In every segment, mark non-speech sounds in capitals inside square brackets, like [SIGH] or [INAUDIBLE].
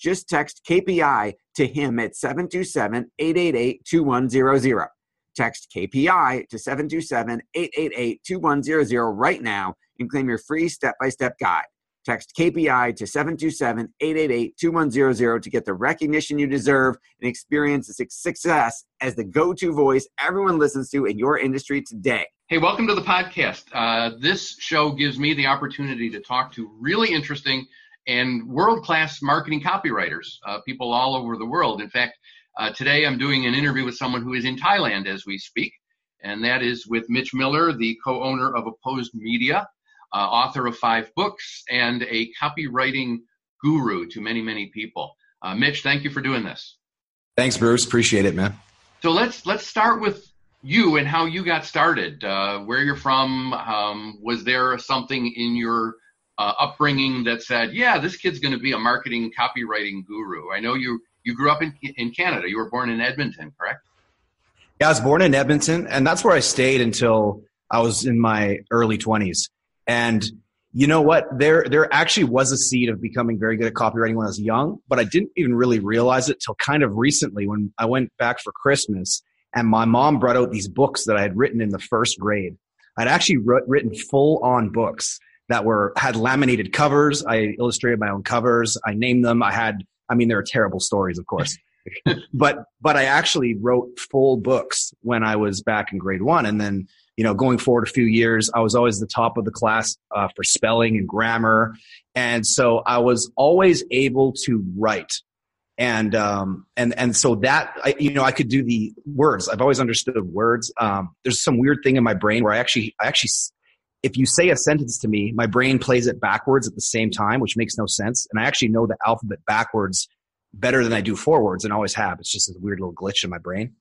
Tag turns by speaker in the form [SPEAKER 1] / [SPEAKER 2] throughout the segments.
[SPEAKER 1] Just text KPI to him at 727 888 2100. Text KPI to 727 888 2100 right now and claim your free step by step guide. Text KPI to 727 888 2100 to get the recognition you deserve and experience the success as the go to voice everyone listens to in your industry today.
[SPEAKER 2] Hey, welcome to the podcast. Uh, this show gives me the opportunity to talk to really interesting and world class marketing copywriters, uh, people all over the world. In fact, uh, today I'm doing an interview with someone who is in Thailand as we speak, and that is with Mitch Miller, the co owner of Opposed Media uh, author of five books, and a copywriting guru to many, many people. Uh, Mitch, thank you for doing this.
[SPEAKER 3] Thanks, Bruce. Appreciate it, man.
[SPEAKER 2] So let's let's start with you and how you got started. Uh, where you're from? Um, was there something in your uh, upbringing that said, "Yeah, this kid's going to be a marketing copywriting guru"? I know you you grew up in in Canada. You were born in Edmonton, correct?
[SPEAKER 3] Yeah, I was born in Edmonton, and that's where I stayed until I was in my early 20s. And you know what? There, there actually was a seed of becoming very good at copywriting when I was young, but I didn't even really realize it till kind of recently when I went back for Christmas and my mom brought out these books that I had written in the first grade. I'd actually written full on books that were, had laminated covers. I illustrated my own covers. I named them. I had, I mean, there are terrible stories, of course. [LAUGHS] but but I actually wrote full books when I was back in grade one, and then you know, going forward a few years, I was always the top of the class uh, for spelling and grammar. And so I was always able to write. And, um, and, and so that, I, you know, I could do the words. I've always understood words. Um, there's some weird thing in my brain where I actually, I actually, if you say a sentence to me, my brain plays it backwards at the same time, which makes no sense. And I actually know the alphabet backwards better than I do forwards and always have. It's just a weird little glitch in my brain.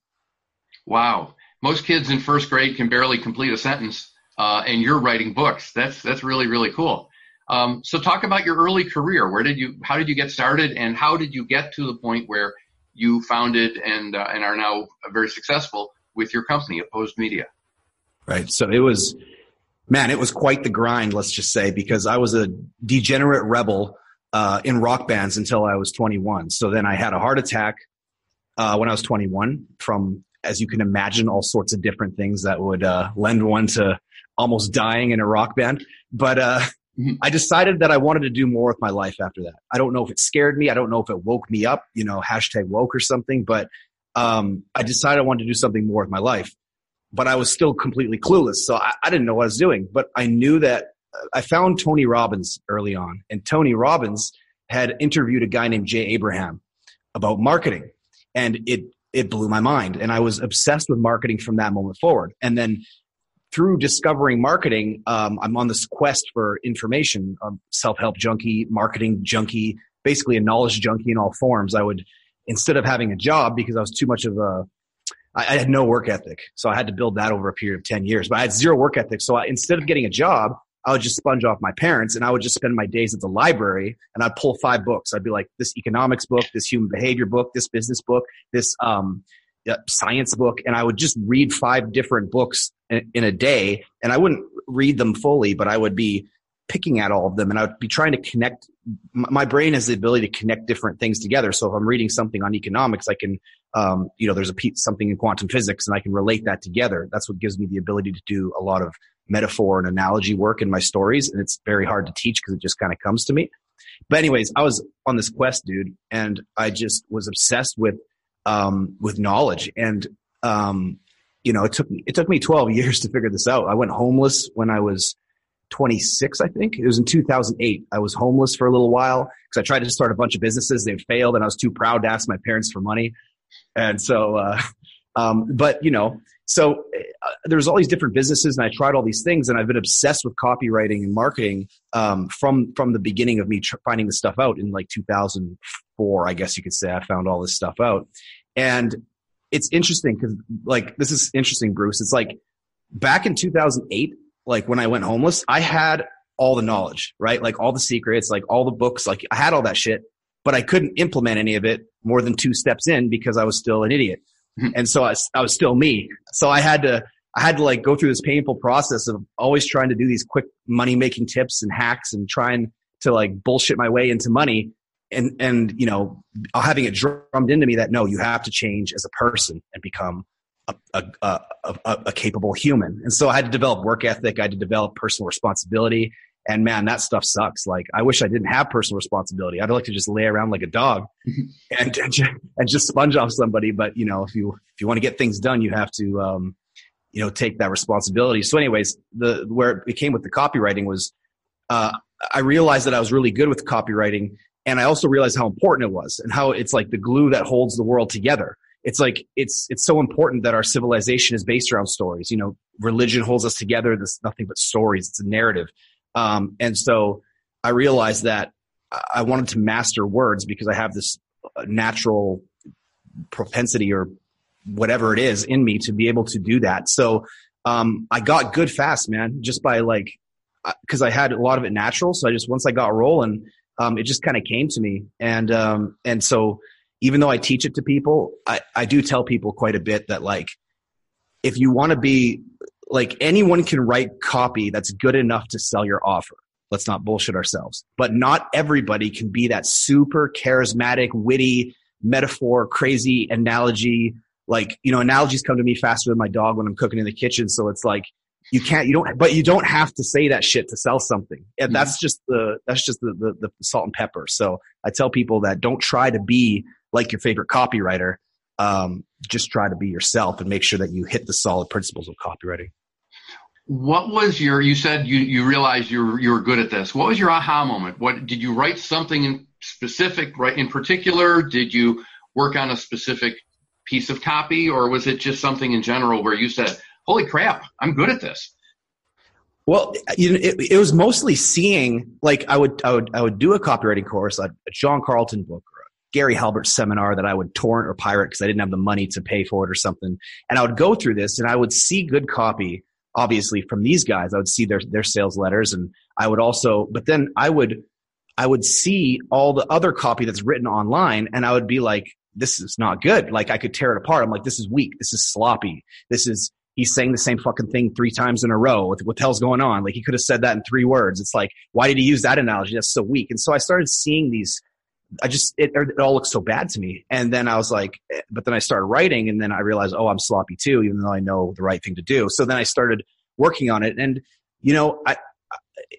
[SPEAKER 2] Wow most kids in first grade can barely complete a sentence, uh, and you're writing books. That's that's really really cool. Um, so talk about your early career. Where did you? How did you get started, and how did you get to the point where you founded and uh, and are now very successful with your company, Opposed Media?
[SPEAKER 3] Right. So it was, man, it was quite the grind. Let's just say because I was a degenerate rebel uh, in rock bands until I was 21. So then I had a heart attack uh, when I was 21 from as you can imagine, all sorts of different things that would uh, lend one to almost dying in a rock band. But uh, mm-hmm. I decided that I wanted to do more with my life after that. I don't know if it scared me. I don't know if it woke me up, you know, hashtag woke or something. But um, I decided I wanted to do something more with my life. But I was still completely clueless. So I, I didn't know what I was doing. But I knew that uh, I found Tony Robbins early on. And Tony Robbins had interviewed a guy named Jay Abraham about marketing. And it it blew my mind. And I was obsessed with marketing from that moment forward. And then through discovering marketing, um, I'm on this quest for information, um, self-help junkie, marketing junkie, basically a knowledge junkie in all forms. I would, instead of having a job because I was too much of a, I, had no work ethic. So I had to build that over a period of 10 years, but I had zero work ethic. So I, instead of getting a job, I would just sponge off my parents and I would just spend my days at the library and I'd pull five books. I'd be like, this economics book, this human behavior book, this business book, this um, science book. And I would just read five different books in, in a day. And I wouldn't read them fully, but I would be picking at all of them and I would be trying to connect. My brain has the ability to connect different things together. So if I'm reading something on economics, I can, um, you know, there's a piece, something in quantum physics and I can relate that together. That's what gives me the ability to do a lot of metaphor and analogy work in my stories. And it's very hard to teach because it just kind of comes to me. But anyways, I was on this quest, dude, and I just was obsessed with um, with knowledge. And um, you know, it took it took me 12 [LAUGHS] years to figure this out. I went homeless when I was 26, I think. It was in 2008. I was homeless for a little while because I tried to start a bunch of businesses. They failed, and I was too proud to ask my parents for money. And so, uh, um, but you know, so uh, there's all these different businesses, and I tried all these things, and I've been obsessed with copywriting and marketing um, from from the beginning of me tr- finding this stuff out in like 2004, I guess you could say. I found all this stuff out, and it's interesting because like this is interesting, Bruce. It's like back in 2008, like when I went homeless, I had all the knowledge, right? Like all the secrets, like all the books, like I had all that shit, but I couldn't implement any of it more than two steps in because I was still an idiot. Mm-hmm. And so I, I was still me. So I had to, I had to like go through this painful process of always trying to do these quick money making tips and hacks and trying to like bullshit my way into money and and you know having it drummed into me that no you have to change as a person and become a, a, a, a, capable human and so i had to develop work ethic i had to develop personal responsibility and man that stuff sucks like i wish i didn't have personal responsibility i'd like to just lay around like a dog [LAUGHS] and, and just sponge off somebody but you know if you if you want to get things done you have to um, you know take that responsibility so anyways the where it became with the copywriting was uh, i realized that i was really good with copywriting and I also realized how important it was and how it's like the glue that holds the world together. It's like it's it's so important that our civilization is based around stories. You know, religion holds us together. There's nothing but stories. It's a narrative, um, and so I realized that I wanted to master words because I have this uh, natural propensity or whatever it is in me to be able to do that. So um, I got good fast, man, just by like because uh, I had a lot of it natural. So I just once I got rolling, um, it just kind of came to me. And, um, and so even though I teach it to people, I, I do tell people quite a bit that like, if you want to be like anyone can write copy that's good enough to sell your offer. Let's not bullshit ourselves. But not everybody can be that super charismatic, witty, metaphor, crazy analogy. Like, you know, analogies come to me faster than my dog when I'm cooking in the kitchen. So it's like, you can't you don't but you don't have to say that shit to sell something and mm-hmm. that's just the that's just the, the, the salt and pepper so i tell people that don't try to be like your favorite copywriter um, just try to be yourself and make sure that you hit the solid principles of copywriting
[SPEAKER 2] what was your you said you you realized you were, you were good at this what was your aha moment what did you write something in specific right in particular did you work on a specific piece of copy or was it just something in general where you said holy crap, I'm good at this.
[SPEAKER 3] Well, you know, it, it, was mostly seeing like I would I would I would do a copywriting course, a, a John Carlton book or a Gary Halbert seminar that I would torrent or pirate because I didn't have the money to pay for it or something. And I would go through this and I would see good copy, obviously from these guys. I would see their their sales letters and I would also, but then I would I would see all the other copy that's written online and I would be like, this is not good. Like I could tear it apart. I'm like, this is weak. This is sloppy. This is he's saying the same fucking thing three times in a row. What, the hell's going on? Like he could have said that in three words. It's like, why did he use that analogy? That's so weak. And so I started seeing these. I just it, it all looked so bad to me. And then I was like, eh, but then I started writing, and then I realized, oh, I'm sloppy too, even though I know the right thing to do. So then I started working on it, and you know, I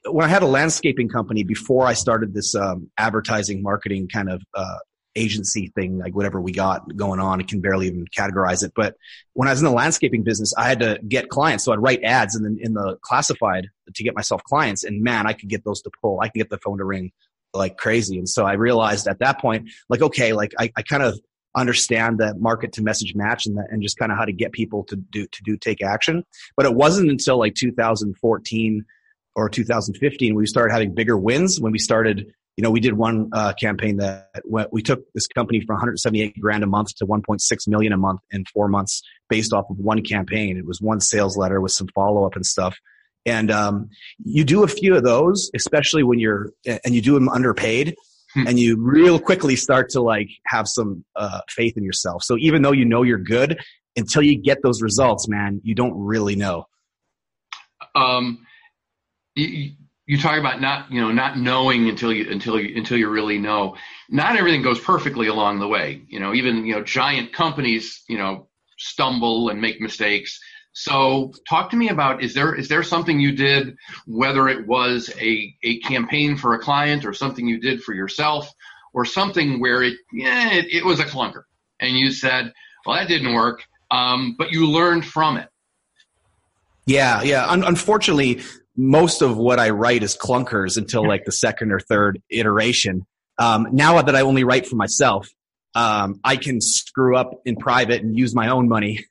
[SPEAKER 3] when I had a landscaping company before I started this um, advertising marketing kind of uh, agency thing, like whatever we got going on. I can barely even categorize it. But when I was in the landscaping business, I had to get clients. So I'd write ads in the, in the classified to get myself clients. And man, I could get those to pull. I can get the phone to ring like crazy. And so I realized at that point, like, okay, like I, I kind of understand the market to message match and and just kind of how to get people to do, to do take action. But it wasn't until like 2014 or 2015 we started having bigger wins when we started you know, we did one uh, campaign that went we took this company from 178 grand a month to 1.6 million a month in four months based off of one campaign. It was one sales letter with some follow up and stuff. And um, you do a few of those, especially when you're, and you do them underpaid, hmm. and you real quickly start to like have some uh, faith in yourself. So even though you know you're good, until you get those results, man, you don't really know.
[SPEAKER 2] Um, you, you talk about not you know not knowing until you until you until you really know not everything goes perfectly along the way you know even you know giant companies you know stumble and make mistakes so talk to me about is there is there something you did whether it was a a campaign for a client or something you did for yourself or something where it yeah it, it was a clunker and you said, "Well, that didn't work," um, but you learned from it.
[SPEAKER 3] Yeah, yeah. Un- unfortunately, most of what I write is clunkers until like the second or third iteration. Um, now that I only write for myself, um, I can screw up in private and use my own money.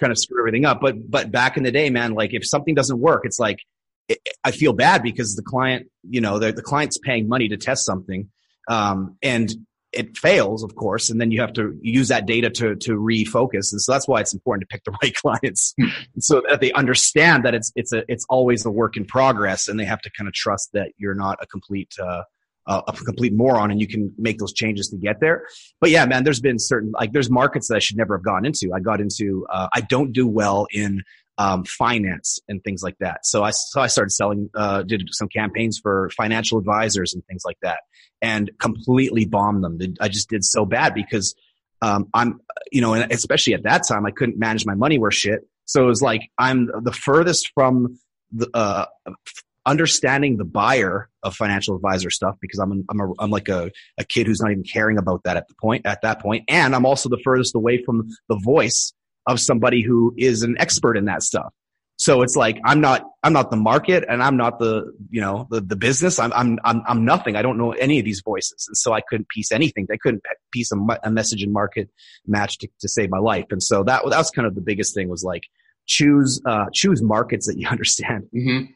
[SPEAKER 3] Kind of screw everything up. But but back in the day, man, like if something doesn't work, it's like it, I feel bad because the client, you know, the, the client's paying money to test something, um, and it fails, of course, and then you have to use that data to to refocus. And so that's why it's important to pick the [LAUGHS] right clients, hmm. so that they understand that it's it's a it's always a work in progress, and they have to kind of trust that you're not a complete uh, a complete moron, and you can make those changes to get there. But yeah, man, there's been certain like there's markets that I should never have gone into. I got into uh, I don't do well in um, finance and things like that. So I so I started selling, uh, did some campaigns for financial advisors and things like that, and completely bombed them. I just did so bad because um, I'm, you know, and especially at that time, I couldn't manage my money worth shit. So it was like I'm the furthest from the uh, understanding the buyer of financial advisor stuff because I'm I'm a, I'm like a, a kid who's not even caring about that at the point at that point, and I'm also the furthest away from the voice of somebody who is an expert in that stuff. So it's like I'm not I'm not the market and I'm not the you know the, the business. I'm I'm I'm I'm nothing. I don't know any of these voices, and so I couldn't piece anything. I couldn't piece a, a message and market match to, to save my life. And so that that was kind of the biggest thing was like choose uh, choose markets that you [LAUGHS] understand.
[SPEAKER 2] Mm-hmm.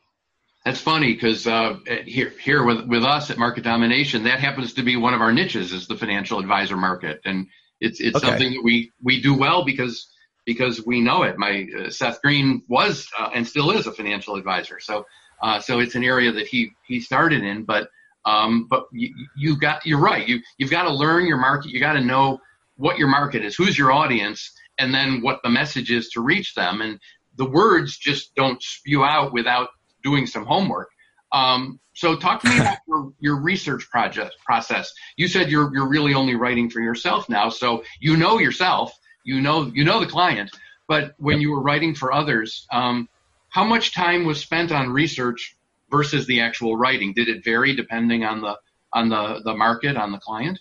[SPEAKER 2] That's funny because uh, here here with with us at Market Domination, that happens to be one of our niches is the financial advisor market, and it's it's okay. something that we we do well because because we know it. My uh, Seth Green was uh, and still is a financial advisor, so uh, so it's an area that he he started in. But um, but you, you got you're right. You you've got to learn your market. You got to know what your market is, who's your audience, and then what the message is to reach them. And the words just don't spew out without doing some homework. Um, so talk to me about your, your research project process. You said you're you're really only writing for yourself now, so you know yourself you know you know the client but when you were writing for others um, how much time was spent on research versus the actual writing did it vary depending on the on the the market on the client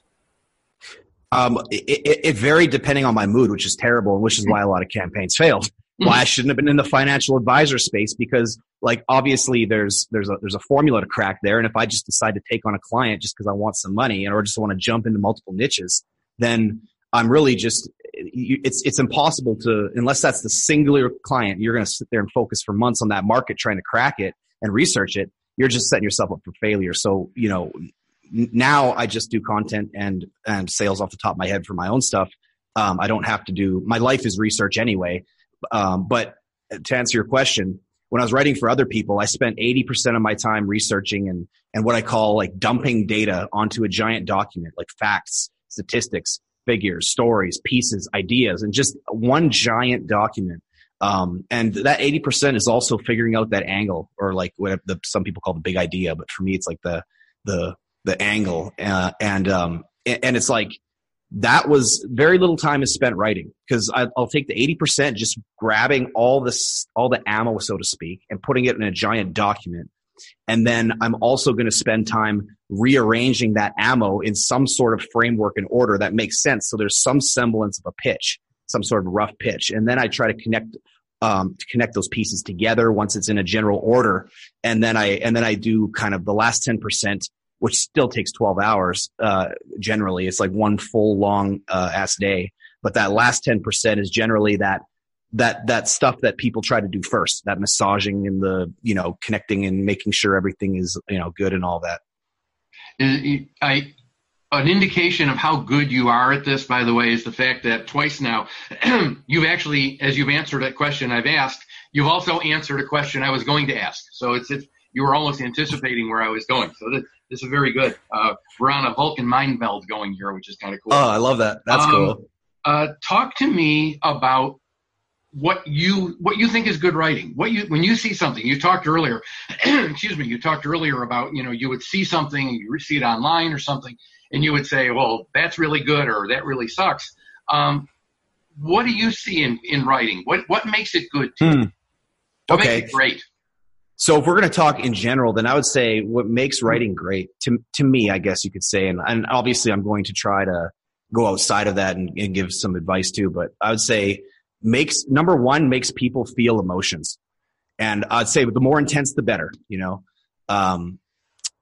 [SPEAKER 3] um, it, it, varied depending on my mood, which is terrible, which is why a lot of campaigns failed. Why I [LAUGHS] shouldn't have been in the financial advisor space because, like, obviously there's there's a there's a formula to crack there, and if I just decide to take on a client just because I want some money or just want to jump into multiple niches, then I'm really just it's it's impossible to unless that's the singular client. You're going to sit there and focus for months on that market trying to crack it and research it. You're just setting yourself up for failure. So you know now I just do content and and sales off the top of my head for my own stuff. Um, I don't have to do my life is research anyway. Um, but to answer your question, when I was writing for other people, I spent 80% of my time researching and, and what I call like dumping data onto a giant document, like facts, statistics, figures, stories, pieces, ideas, and just one giant document. Um, and that 80% is also figuring out that angle or like what the, some people call the big idea. But for me, it's like the, the, the angle. Uh, and, um, and it's like, that was very little time is spent writing because I'll take the 80% just grabbing all this, all the ammo, so to speak, and putting it in a giant document and then I'm also going to spend time rearranging that ammo in some sort of framework and order that makes sense. So there's some semblance of a pitch, some sort of rough pitch. And then I try to connect um, to connect those pieces together once it's in a general order. And then I and then I do kind of the last ten percent, which still takes twelve hours. Uh, generally, it's like one full long uh, ass day. But that last ten percent is generally that that that stuff that people try to do first that massaging and the you know connecting and making sure everything is you know good and all that
[SPEAKER 2] I, an indication of how good you are at this by the way is the fact that twice now [CLEARS THROAT] you've actually as you've answered a question i've asked you've also answered a question i was going to ask so it's, it's you were almost anticipating where i was going. So this, this is very good. Uh, we're on a vulcan mind meld going here which is kind of cool.
[SPEAKER 3] Oh i love that. That's um, cool
[SPEAKER 2] uh, talk to me about what you what you think is good writing. What you when you see something you talked earlier [CLEARS THROAT] excuse me you talked earlier about you know you would see something you see it online or something and you would say well that's really good or that really sucks. Um, what do you see in in writing? What what makes it good to
[SPEAKER 3] hmm.
[SPEAKER 2] what
[SPEAKER 3] okay.
[SPEAKER 2] makes it great
[SPEAKER 3] so if we're going to talk in general then i would say what makes writing great to to me i guess you could say and, and obviously i'm going to try to go outside of that and, and give some advice too. But I would say makes number one makes people feel emotions, and I'd say the more intense the better. You know, um,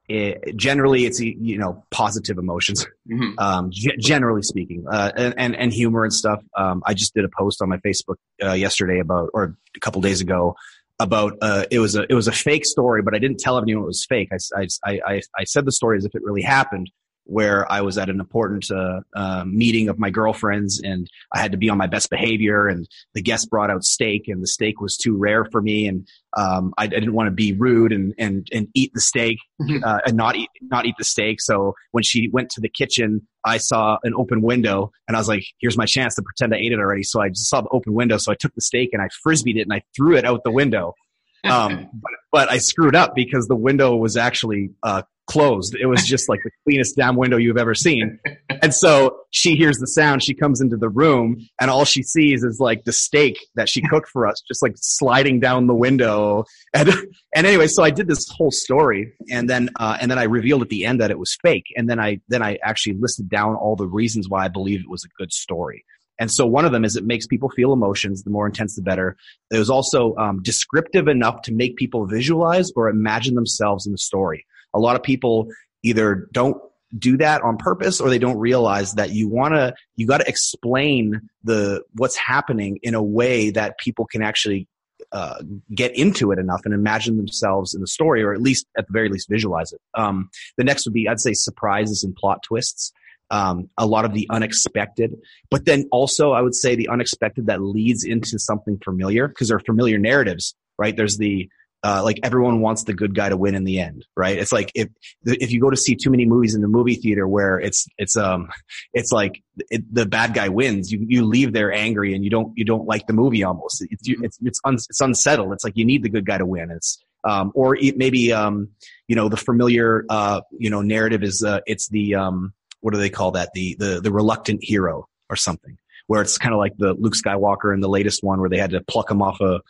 [SPEAKER 3] it, generally it's you know positive emotions mm-hmm. um, g- generally speaking uh, and, and, and humor and stuff um, i just did a post on my facebook uh, yesterday about or a couple days ago about uh, it was a it was a fake story but i didn't tell anyone it was fake. I, I, I, I said the story as if it really happened where I was at an important uh, uh, meeting of my girlfriends and I had to be on my best behavior and the guest brought out steak and the steak was too rare for me and um, I, I, didn't want to be rude and, and, and eat the steak mm-hmm. uh, and not eat, not eat the steak. So when she went to the kitchen, I saw an open window and I was like, here's my chance to pretend I ate it already. So I just saw the open window. So I took the steak and I frisbeed it and I threw it out the window. Um, [LAUGHS] but, but, I screwed up because the window was actually uh, closed. It was just like the [LAUGHS] cleanest damn window you've ever seen. [LAUGHS] And so she hears the sound. She comes into the room and all she sees is like the steak that she cooked for us, just like sliding down the window. And, and anyway, so I did this whole story and then, uh, and then I revealed at the end that it was fake. And then I, then I actually listed down all the reasons why I believe it was a good story. And so one of them is it makes people feel emotions. The more intense, the better. It was also um, descriptive enough to make people visualize or imagine themselves in the story. A lot of people either don't do that on purpose or they don't realize that you want to you got to explain the what's happening in a way that people can actually uh, get into it enough and imagine themselves in the story or at least at the very least visualize it um, the next would be i'd say surprises and plot twists um, a lot of the unexpected but then also i would say the unexpected that leads into something familiar because there are familiar narratives right there's the uh, like everyone wants the good guy to win in the end, right? It's like if if you go to see too many movies in the movie theater where it's it's um [LAUGHS] it's like it, the bad guy wins, you you leave there angry and you don't you don't like the movie almost. It's it's it's, un, it's unsettled. It's like you need the good guy to win. It's um or it, maybe um you know the familiar uh you know narrative is uh it's the um what do they call that the the the reluctant hero or something where it's kind of like the Luke Skywalker in the latest one where they had to pluck him off a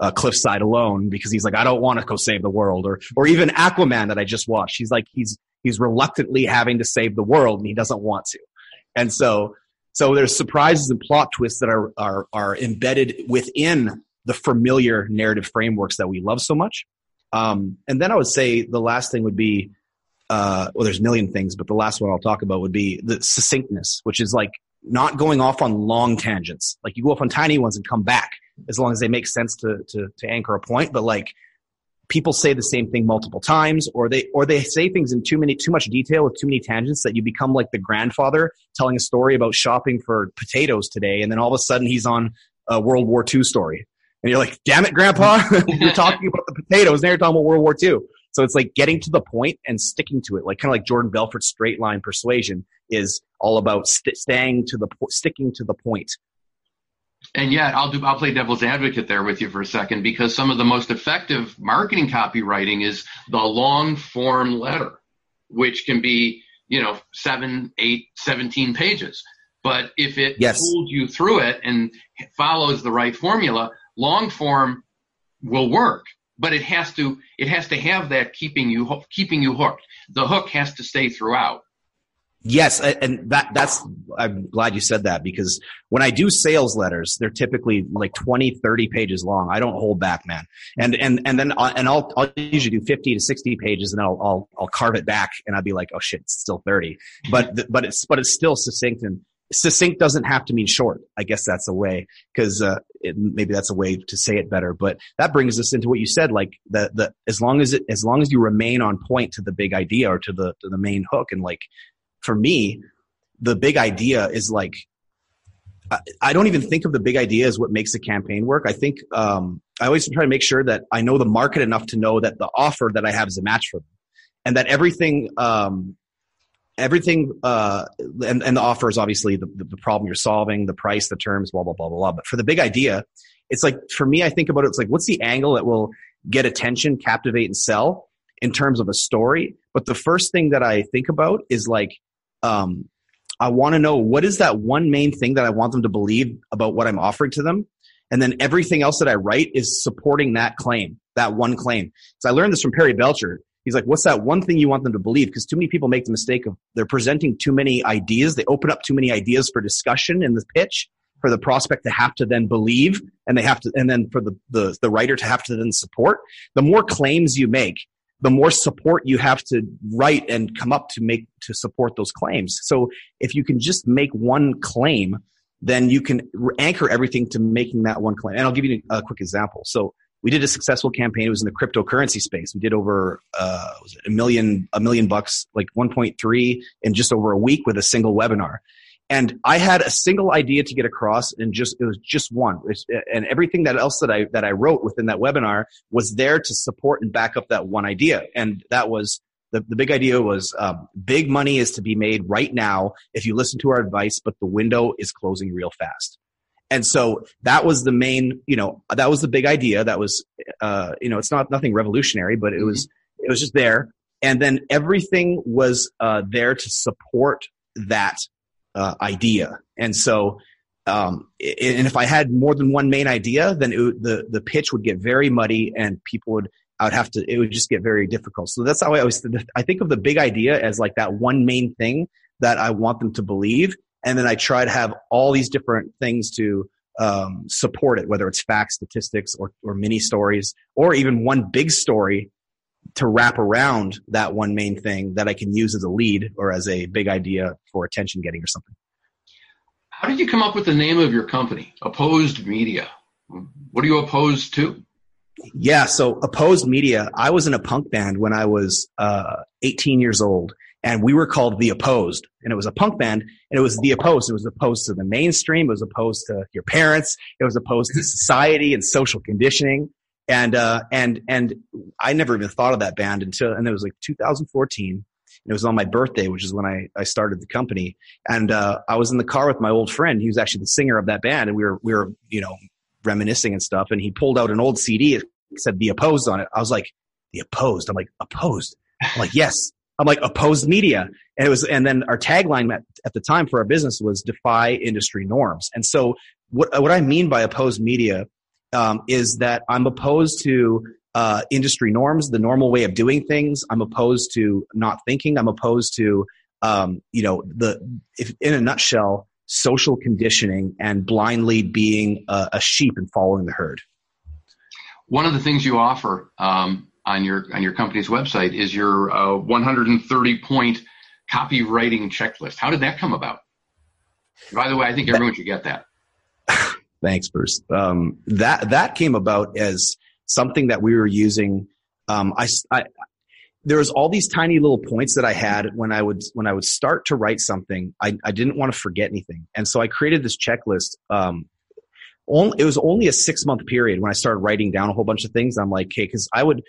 [SPEAKER 3] uh, cliffside alone because he's like, I don't want to go save the world, or or even Aquaman that I just watched. He's like, he's he's reluctantly having to save the world and he doesn't want to, and so so there's surprises and plot twists that are are are embedded within the familiar narrative frameworks that we love so much. Um, and then I would say the last thing would be, uh, well, there's a million things, but the last one I'll talk about would be the succinctness, which is like not going off on long tangents. Like you go off on tiny ones and come back as long as they make sense to, to, to anchor a point. But like people say the same thing multiple times or they, or they say things in too many, too much detail with too many tangents that you become like the grandfather telling a story about shopping for potatoes today. And then all of a sudden he's on a World War II story. And you're like, damn it, grandpa, [LAUGHS] you're talking about the potatoes. Now you're talking about World War II. So it's like getting to the point and sticking to it, like kind of like Jordan Belfort's straight line persuasion is all about st- staying to the sticking to the point.
[SPEAKER 2] point and yet I'll do I'll play devil's advocate there with you for a second because some of the most effective marketing copywriting is the long form letter, which can be, you know, seven, eight, 17 pages. But if it yes. pulls you through it and follows the right formula, long form will work. But it has to it has to have that keeping you keeping you hooked. The hook has to stay throughout.
[SPEAKER 3] Yes, and that that's I'm glad you said that because when I do sales letters, they're typically like 20, 30 pages long. I don't hold back, man. And and and then uh, and I'll I'll usually do 50 to 60 pages and I'll I'll I'll carve it back and I'll be like, "Oh shit, it's still 30." But but it's but it's still succinct and succinct doesn't have to mean short. I guess that's a way because uh, maybe that's a way to say it better. But that brings us into what you said, like the the as long as it as long as you remain on point to the big idea or to the to the main hook and like for me, the big idea is like, I, don't even think of the big idea as what makes a campaign work. I think um, I always try to make sure that I know the market enough to know that the offer that I have is a match for them, and that everything, um, everything, uh, and, and the offer is obviously the, the problem you're solving, the price, the terms, blah blah blah blah blah. But for the big idea, it's like for me, I think about it. It's like what's the angle that will get attention, captivate, and sell in terms of a story. But the first thing that I think about is like um, I want to know what is that one main thing that I want them to believe about what I'm offering to them. And then everything else that I write is supporting that claim, that one claim. So I learned this from Perry Belcher. He's like, what's that one thing you want them to believe? Because too many people make the mistake of they're presenting too many ideas. They open up too many ideas for discussion in the pitch for the prospect to have to then believe and they have to, and then for the, the, the writer to have to then support. The more claims you make, the more support you have to write and come up to make to support those claims. So if you can just make one claim, then you can anchor everything to making that one claim. And I'll give you a quick example. So we did a successful campaign. It was in the cryptocurrency space. We did over uh, a million a million bucks, like 1.3 in just over a week with a single webinar. And I had a single idea to get across, and just it was just one. And everything that else that I that I wrote within that webinar was there to support and back up that one idea. And that was the, the big idea was um, big money is to be made right now if you listen to our advice, but the window is closing real fast. And so that was the main, you know, that was the big idea. That was, uh, you know, it's not nothing revolutionary, but it was, it was just there. And then everything was uh, there to support that uh, idea. And so, um, and if I had more than one main idea, then it, the the pitch would get very muddy, and people would I would have to it would just get very difficult. So that's how I always I think of the big idea as like that one main thing that I want them to believe, and then I try to have all these different things to um, support it, whether it's facts, statistics, or, or mini stories, or even one big story to wrap around that one main thing that I can use as a lead or as a big idea for attention getting or something.
[SPEAKER 2] How did you come up with the name of your company, Opposed Media? What are you opposed to?
[SPEAKER 3] Yeah, so Opposed Media, I was in a punk band when I was uh, 18 years old and we were called the opposed. And it was a punk band. And it was the opposed. It was opposed to the mainstream. It was opposed to your parents. It was opposed to society and social conditioning. And uh and and i never even thought of that band until and it was like 2014 and it was on my birthday which is when i i started the company. And uh i was in the car with my old friend. He was actually the singer of that band. And we were we were you know reminiscing and stuff. And he pulled out an old cd it said the opposed on it. I was like the opposed? I'm like opposed? I'm like yes I'm like opposed media. And it was, and then our tagline at, at the time for our business was defy industry norms. And so what, what I mean by opposed media um, is that I'm opposed to uh, industry norms, the normal way of doing things. I'm opposed to not thinking. I'm opposed to, um, you know, the, if, in a nutshell, social conditioning and blindly being a, a sheep and following the herd.
[SPEAKER 2] One of the things you offer um, on your on your company's website is your uh, 130 point copywriting checklist. How did that come about? By the way, I think everyone should get that. [LAUGHS]
[SPEAKER 3] Thanks, Bruce. Um, that that came about as something that we were using. Um, I, I there was all these tiny little points that I had when I would when I would start to write something. I, I didn't want to forget anything, and so I created this checklist. Um, only, it was only a six month period when I started writing down a whole bunch of things. I'm like, okay, because I would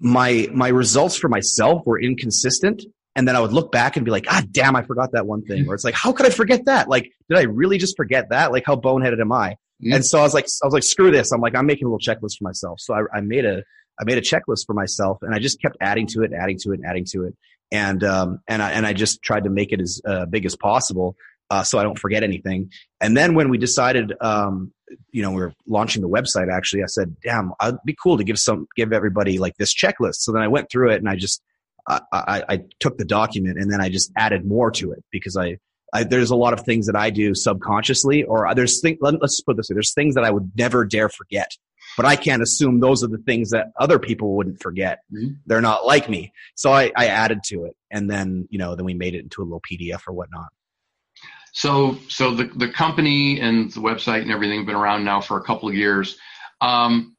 [SPEAKER 3] my my results for myself were inconsistent and then I would look back and be like, ah, damn, I forgot that one thing. [LAUGHS] Or it's like, how could I forget that? Like, did I really just forget that? Like, how boneheaded am I? Mm-hmm. And so I was like, I was like, screw this. I'm like, I'm making a little checklist for myself. So I, I made a, I made a checklist for myself, and I just kept adding to it, adding to it, adding to it, and um, and I and I just tried to make it as uh, big as possible, uh, so I don't forget anything. And then when we decided um, you know, we are launching the website actually, I said, damn, it'd be cool to give some, give everybody like this checklist. So then I went through it and I just, I, I, I took the document and then I just added more to it because I, I, there's a lot of things that I do subconsciously, or there's things. Let, us put this way: there's things that I would never dare forget, but I can't assume those are the things that other people wouldn't forget. Mm-hmm. They're not like me, so I, I added to it, and then you know, then we made it into a little PDF or whatnot.
[SPEAKER 2] So, so the, the company and the website and everything have been around now for a couple of years. Um,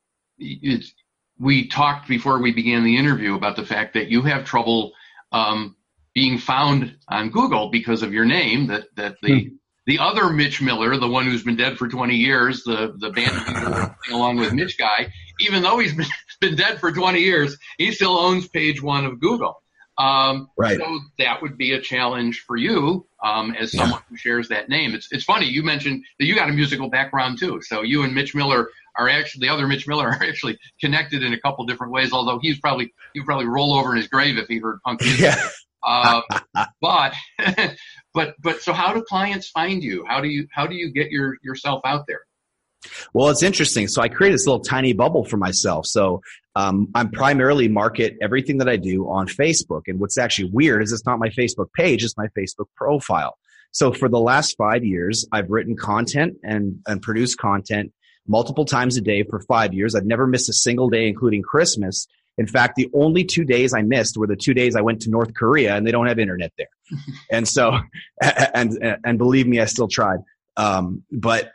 [SPEAKER 2] we talked before we began the interview about the fact that you have trouble um, being found on Google because of your name. That that the hmm. the other Mitch Miller, the one who's been dead for 20 years, the the band [LAUGHS] along with Mitch guy, even though he's [LAUGHS] been, been dead for 20 years, he still owns page one of Google. Um, right. So that would be a challenge for you um, as someone yeah. who shares that name. It's it's funny you mentioned that you got a musical background too. So you and Mitch Miller are actually the other Mitch Miller [LAUGHS] are actually connected in a couple different ways. Although he's probably he'd probably roll over in his grave if he heard punk music. Yeah. Uh, [LAUGHS] but [LAUGHS] but but so how do clients find you? How do you how do you get your yourself out there?
[SPEAKER 3] Well, it's interesting. So I created this little tiny bubble for myself. So um, I'm primarily market everything that I do on Facebook. And what's actually weird is it's not my Facebook page; it's my Facebook profile. So for the last five years, I've written content and and produced content multiple times a day for five years. I've never missed a single day, including Christmas. In fact, the only two days I missed were the two days I went to North Korea and they don't have internet there. [LAUGHS] and so, [LAUGHS] and, and believe me, I still tried. Um, but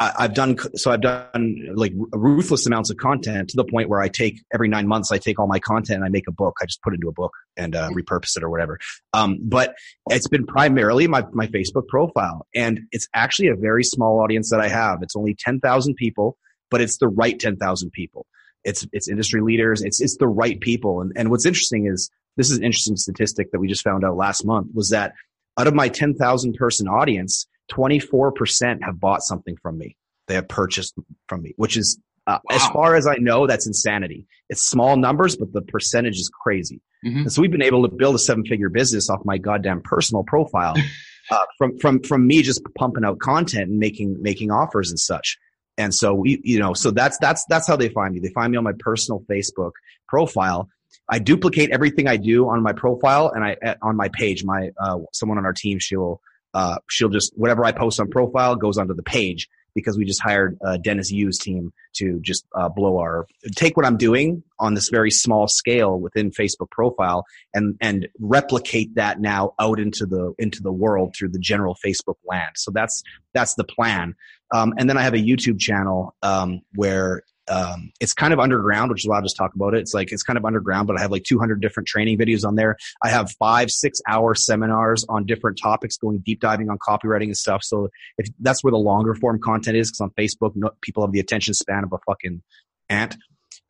[SPEAKER 3] I, have done so. I've done like ruthless amounts of content to the point where I take every nine months. I take all my content and I make a book. I just put it into a book and uh, repurpose it or whatever. Um, but it's been primarily my my Facebook profile, and it's actually a very small audience that I have. It's only ten thousand people, but it's the right ten thousand people. It's it's industry leaders. It's it's the right people. And and what's interesting is this is an interesting statistic that we just found out last month was that out of my ten thousand person audience 24% have bought something from me. They have purchased from me, which is, uh, wow. as far as I know, that's insanity. It's small numbers, but the percentage is crazy. Mm-hmm. And so we've been able to build a seven figure business off my goddamn personal profile [LAUGHS] uh, from, from, from me just pumping out content and making, making offers and such. And so we, you know, so that's, that's, that's how they find me. They find me on my personal Facebook profile. I duplicate everything I do on my profile and I, on my page, my, uh, someone on our team, she'll, uh, she'll just whatever I post on profile goes onto the page because we just hired uh, Dennis Yu's team to just uh, blow our take what I'm doing on this very small scale within Facebook profile and and replicate that now out into the into the world through the general Facebook land. So that's that's the plan. Um, and then I have a YouTube channel um, where um, it's kind of underground, which is why I'll just talk about it. It's like it's kind of underground, but I have like 200 different training videos on there. I have five, six hour seminars on different topics, going deep diving on copywriting and stuff. So if that's where the longer form content is, because on Facebook, no, people have the attention span of a fucking ant.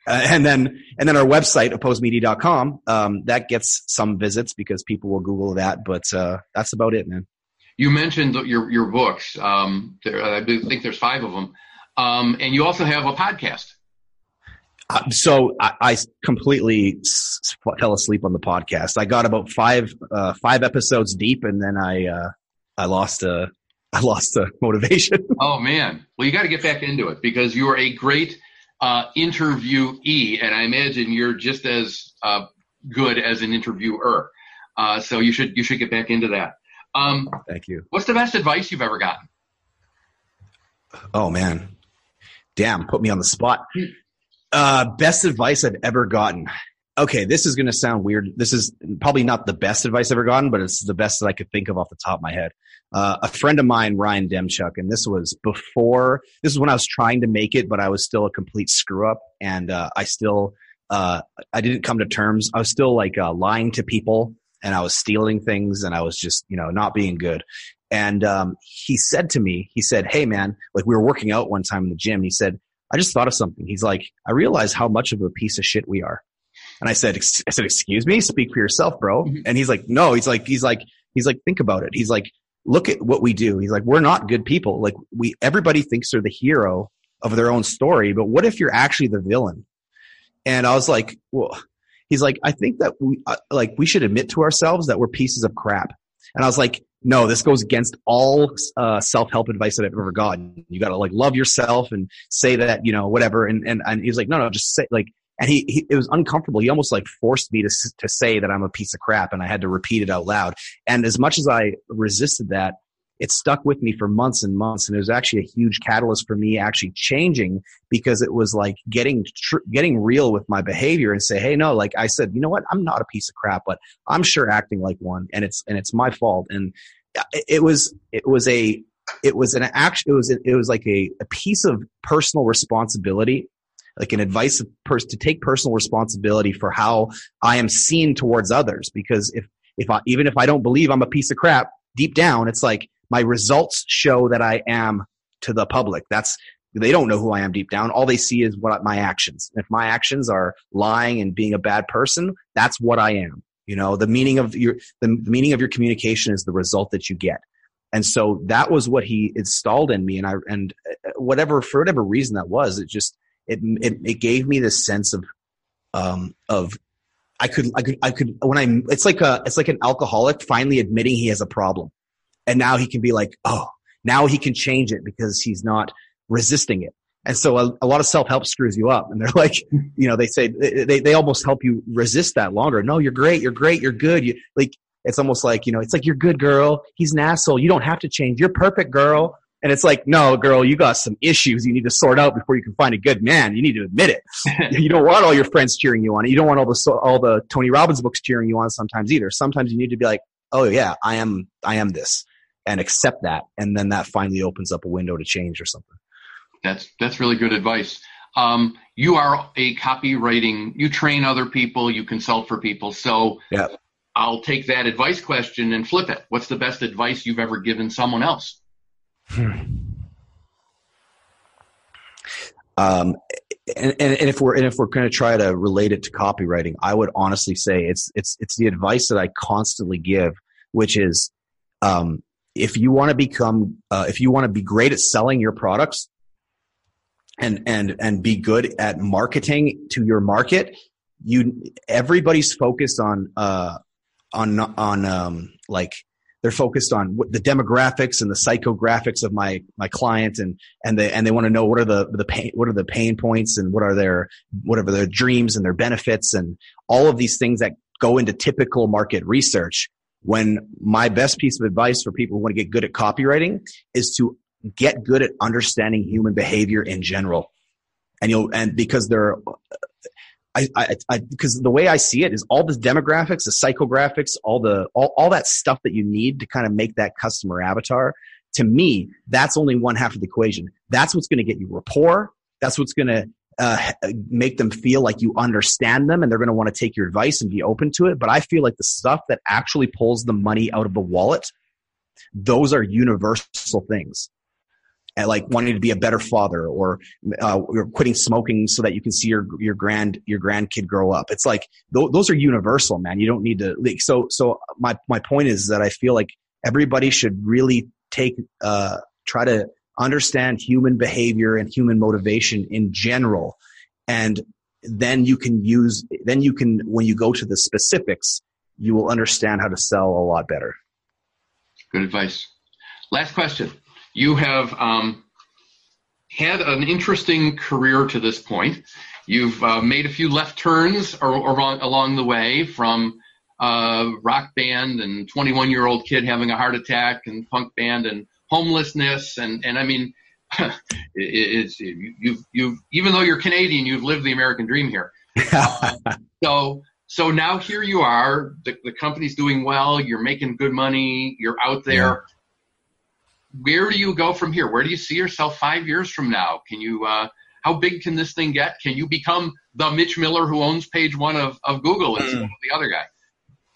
[SPEAKER 3] Uh, and then and then our website opposemedia.com um, that gets some visits because people will google that but uh, that's about it man
[SPEAKER 2] you mentioned your your books um, there, i think there's five of them um, and you also have a podcast.
[SPEAKER 3] Uh, so I, I completely s- fell asleep on the podcast. I got about five uh, five episodes deep, and then I uh, I lost a [LAUGHS] I lost a motivation. [LAUGHS]
[SPEAKER 2] oh man! Well, you got to get back into it because you are a great uh, interviewee, and I imagine you're just as uh, good as an interviewer. Uh, so you should you should get back into that.
[SPEAKER 3] Um, Thank you.
[SPEAKER 2] What's the best advice you've ever gotten?
[SPEAKER 3] Oh man, damn, put me on the spot. Uh, best advice I've ever gotten. Okay, this is going to sound weird. This is probably not the best advice I've ever gotten, but it's the best that I could think of off the top of my head. Uh, a friend of mine, Ryan Demchuk, and this was before, this is when I was trying to make it, but I was still a complete screw up. And, uh, I still, uh, I didn't come to terms. I was still like, uh, lying to people and I was stealing things and I was just, you know, not being good. And um, he said to me, he said, Hey, man, like we were working out one time in the gym. He said, I just thought of something. He's like, I realize how much of a piece of shit we are. And I said, I said, excuse me, speak for yourself, bro. Mm-hmm. And he's like, no, he's like, he's like, he's like, think about it. He's like, look at what we do. He's like, we're not good people. Like we, everybody thinks they're the hero of their own story, but what if you're actually the villain? And I was like, well, he's like, I think that we, uh, like, we should admit to ourselves that we're pieces of crap. And I was like, no, this goes against all uh, self-help advice that I've ever gotten. You got to like love yourself and say that, you know, whatever. And, and, and he's like, no, no, just say like, and he, he, it was uncomfortable. He almost like forced me to, to say that I'm a piece of crap and I had to repeat it out loud. And as much as I resisted that, it stuck with me for months and months. And it was actually a huge catalyst for me actually changing because it was like getting, tr- getting real with my behavior and say, Hey, no, like I said, you know what? I'm not a piece of crap, but I'm sure acting like one and it's, and it's my fault. And uh, it was, it was a, it was an action. It was, it was like a, a piece of personal responsibility like an advice of pers- to take personal responsibility for how I am seen towards others. Because if, if I, even if I don't believe I'm a piece of crap, deep down, it's like my results show that I am to the public. That's they don't know who I am deep down. All they see is what my actions. If my actions are lying and being a bad person, that's what I am. You know, the meaning of your the meaning of your communication is the result that you get. And so that was what he installed in me, and I and uh, whatever for whatever reason that was, it just it it, it gave me this sense of um of I could I could I could when I it's like a it's like an alcoholic finally admitting he has a problem and now he can be like, oh, now he can change it because he's not resisting it. And so a, a lot of self help screws you up. And they're [LAUGHS] like, you know, they say they, they almost help you resist that longer. No, you're great. You're great. You're good. You like, it's almost like, you know, it's like you're good girl. He's an asshole. You don't have to change. You're perfect girl. And it's like, no, girl, you got some issues you need to sort out before you can find a good man. You need to admit it. [LAUGHS] you don't want all your friends cheering you on. You don't want all the all the Tony Robbins books cheering you on sometimes either. Sometimes you need to be like, oh yeah, I am I am this and accept that. And then that finally opens up a window to change or something.
[SPEAKER 2] That's that's really good advice. Um, you are a copywriting. You train other people. You consult for people. So
[SPEAKER 3] yeah.
[SPEAKER 2] I'll take that advice question and flip it. What's the best advice you've ever given someone else? Hmm.
[SPEAKER 3] Um, and, and, and, if we're and if we're going to try to relate it to copywriting, I would honestly say it's it's it's the advice that I constantly give, which is, um, if you want to become, uh, if you want to be great at selling your products, and and and be good at marketing to your market, you everybody's focused on uh on on um like they're focused on the demographics and the psychographics of my my client and and they and they want to know what are the the pain what are the pain points and what are their whatever their dreams and their benefits and all of these things that go into typical market research when my best piece of advice for people who want to get good at copywriting is to get good at understanding human behavior in general and you'll and because they're I, I, I, because the way I see it is all the demographics, the psychographics, all the, all, all that stuff that you need to kind of make that customer avatar. To me, that's only one half of the equation. That's what's going to get you rapport. That's what's going to uh, make them feel like you understand them and they're going to want to take your advice and be open to it. But I feel like the stuff that actually pulls the money out of the wallet, those are universal things And like wanting to be a better father or uh, you're quitting smoking so that you can see your your grand your grandkid grow up. It's like th- those are universal, man. You don't need to like so so my my point is that I feel like everybody should really take uh try to understand human behavior and human motivation in general. And then you can use then you can when you go to the specifics you will understand how to sell a lot better.
[SPEAKER 2] Good advice. Last question. You have um, had an interesting career to this point. You've uh, made a few left turns or, or along the way from uh, rock band and 21 year old kid having a heart attack and punk band and homelessness and and I mean [LAUGHS] it, it's you've you've even though you're Canadian you've lived the American dream here. uh, [LAUGHS] so so now here you are the, the company's doing well you're making good money you're out there where do you go from here? Where do you see yourself five years from now? Can you, uh, how big can this thing get? Can you become the Mitch Miller who owns page one of, of Google instead mm. of the other guy?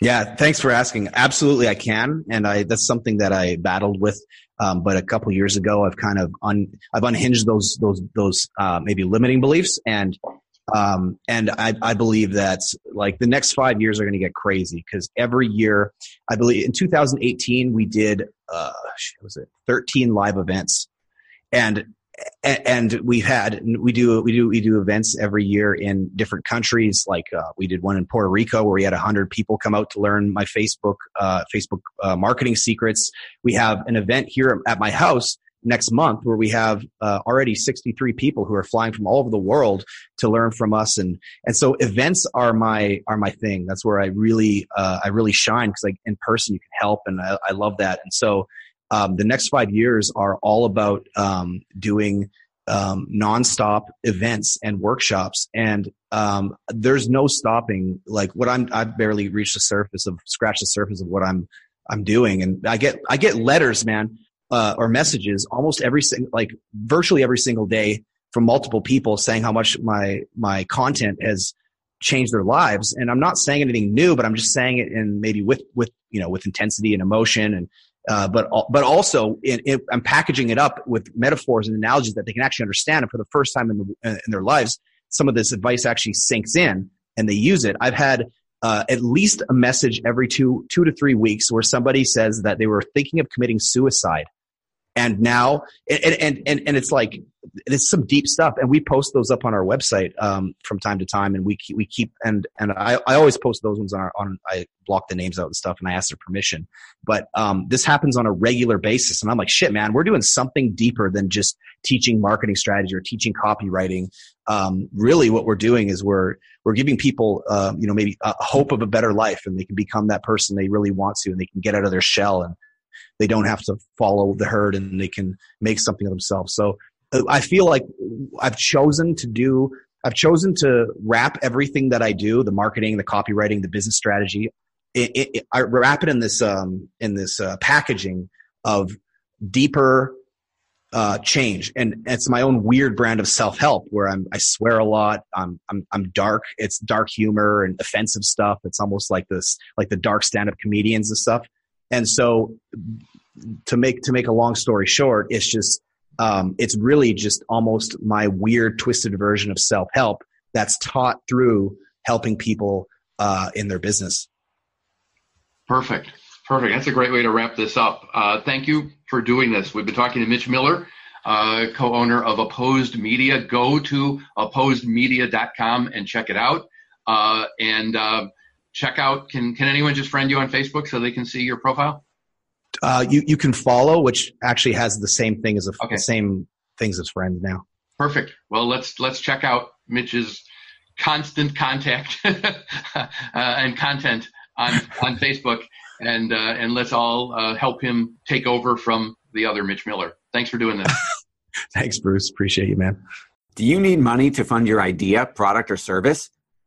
[SPEAKER 3] Yeah, thanks for asking. Absolutely, I can, and I that's something that I battled with. Um, but a couple years ago, I've kind of un, I've unhinged those those those uh, maybe limiting beliefs, and um, and I, I believe that like the next five years are going to get crazy because every year, I believe in 2018 we did uh, was it? 13 live events, and and we've had we do we do we do events every year in different countries. Like uh, we did one in Puerto Rico where we had hundred people come out to learn my Facebook uh, Facebook uh, marketing secrets. We have an event here at my house next month where we have uh, already 63 people who are flying from all over the world to learn from us and and so events are my are my thing that's where i really uh, i really shine because like in person you can help and i, I love that and so um, the next five years are all about um, doing um, nonstop events and workshops. And um, there's no stopping. Like what i'm i've barely reached the surface of scratched the surface of what i'm i'm doing. And i get i get letters man uh, or messages almost every single, like virtually every single day from multiple people saying how much my my content has changed their lives. And I'm not saying anything new, but I'm just saying it in maybe with with you know with intensity and emotion and uh, but but also I'm packaging it up with metaphors and analogies that they can actually understand. And for the first time in, the, in their lives, some of this advice actually sinks in and they use it. I've had uh, at least a message every two two to three weeks where somebody says that they were thinking of committing suicide and now and and and, and it's like it's some deep stuff, and we post those up on our website um, from time to time, and we keep, we keep and and I, I always post those ones on our on I block the names out and stuff, and I ask their permission. But um, this happens on a regular basis, and I'm like, shit, man, we're doing something deeper than just teaching marketing strategy or teaching copywriting. Um, really, what we're doing is we're we're giving people, uh, you know, maybe a hope of a better life, and they can become that person they really want to, and they can get out of their shell and they don't have to follow the herd and they can make something of themselves. So uh, I feel like I've chosen to do, I've chosen to wrap everything that I do, the marketing, the copywriting, the business strategy. It, it, it, I wrap it in this, um, in this uh, packaging of deeper uh, change. And it's my own weird brand of self help where I'm, I swear a lot. I'm, I'm, I'm dark. It's dark humor and offensive stuff. It's almost like this, like the dark stand up comedians and stuff. And so to make to make a long story short, it's just um, it's really just almost my weird twisted version of self help that's taught through helping people uh, in their business.
[SPEAKER 2] Perfect. Perfect. That's a great way to wrap this up. Uh, thank you for doing this. We've been talking to Mitch Miller, uh, co-owner of Opposed Media. Go to opposedmedia.com and check it out. Uh, and uh, check out. Can can anyone just friend you on Facebook so they can see your profile?
[SPEAKER 3] Uh, you you can follow, which actually has the same thing as a okay. the same things as friends now.
[SPEAKER 2] Perfect. Well, let's let's check out Mitch's constant contact [LAUGHS] uh, and content on on Facebook, and uh, and let's all uh, help him take over from the other Mitch Miller. Thanks for doing this. [LAUGHS]
[SPEAKER 3] Thanks, Bruce. Appreciate you, man.
[SPEAKER 1] Do you need money to fund your idea, product, or service?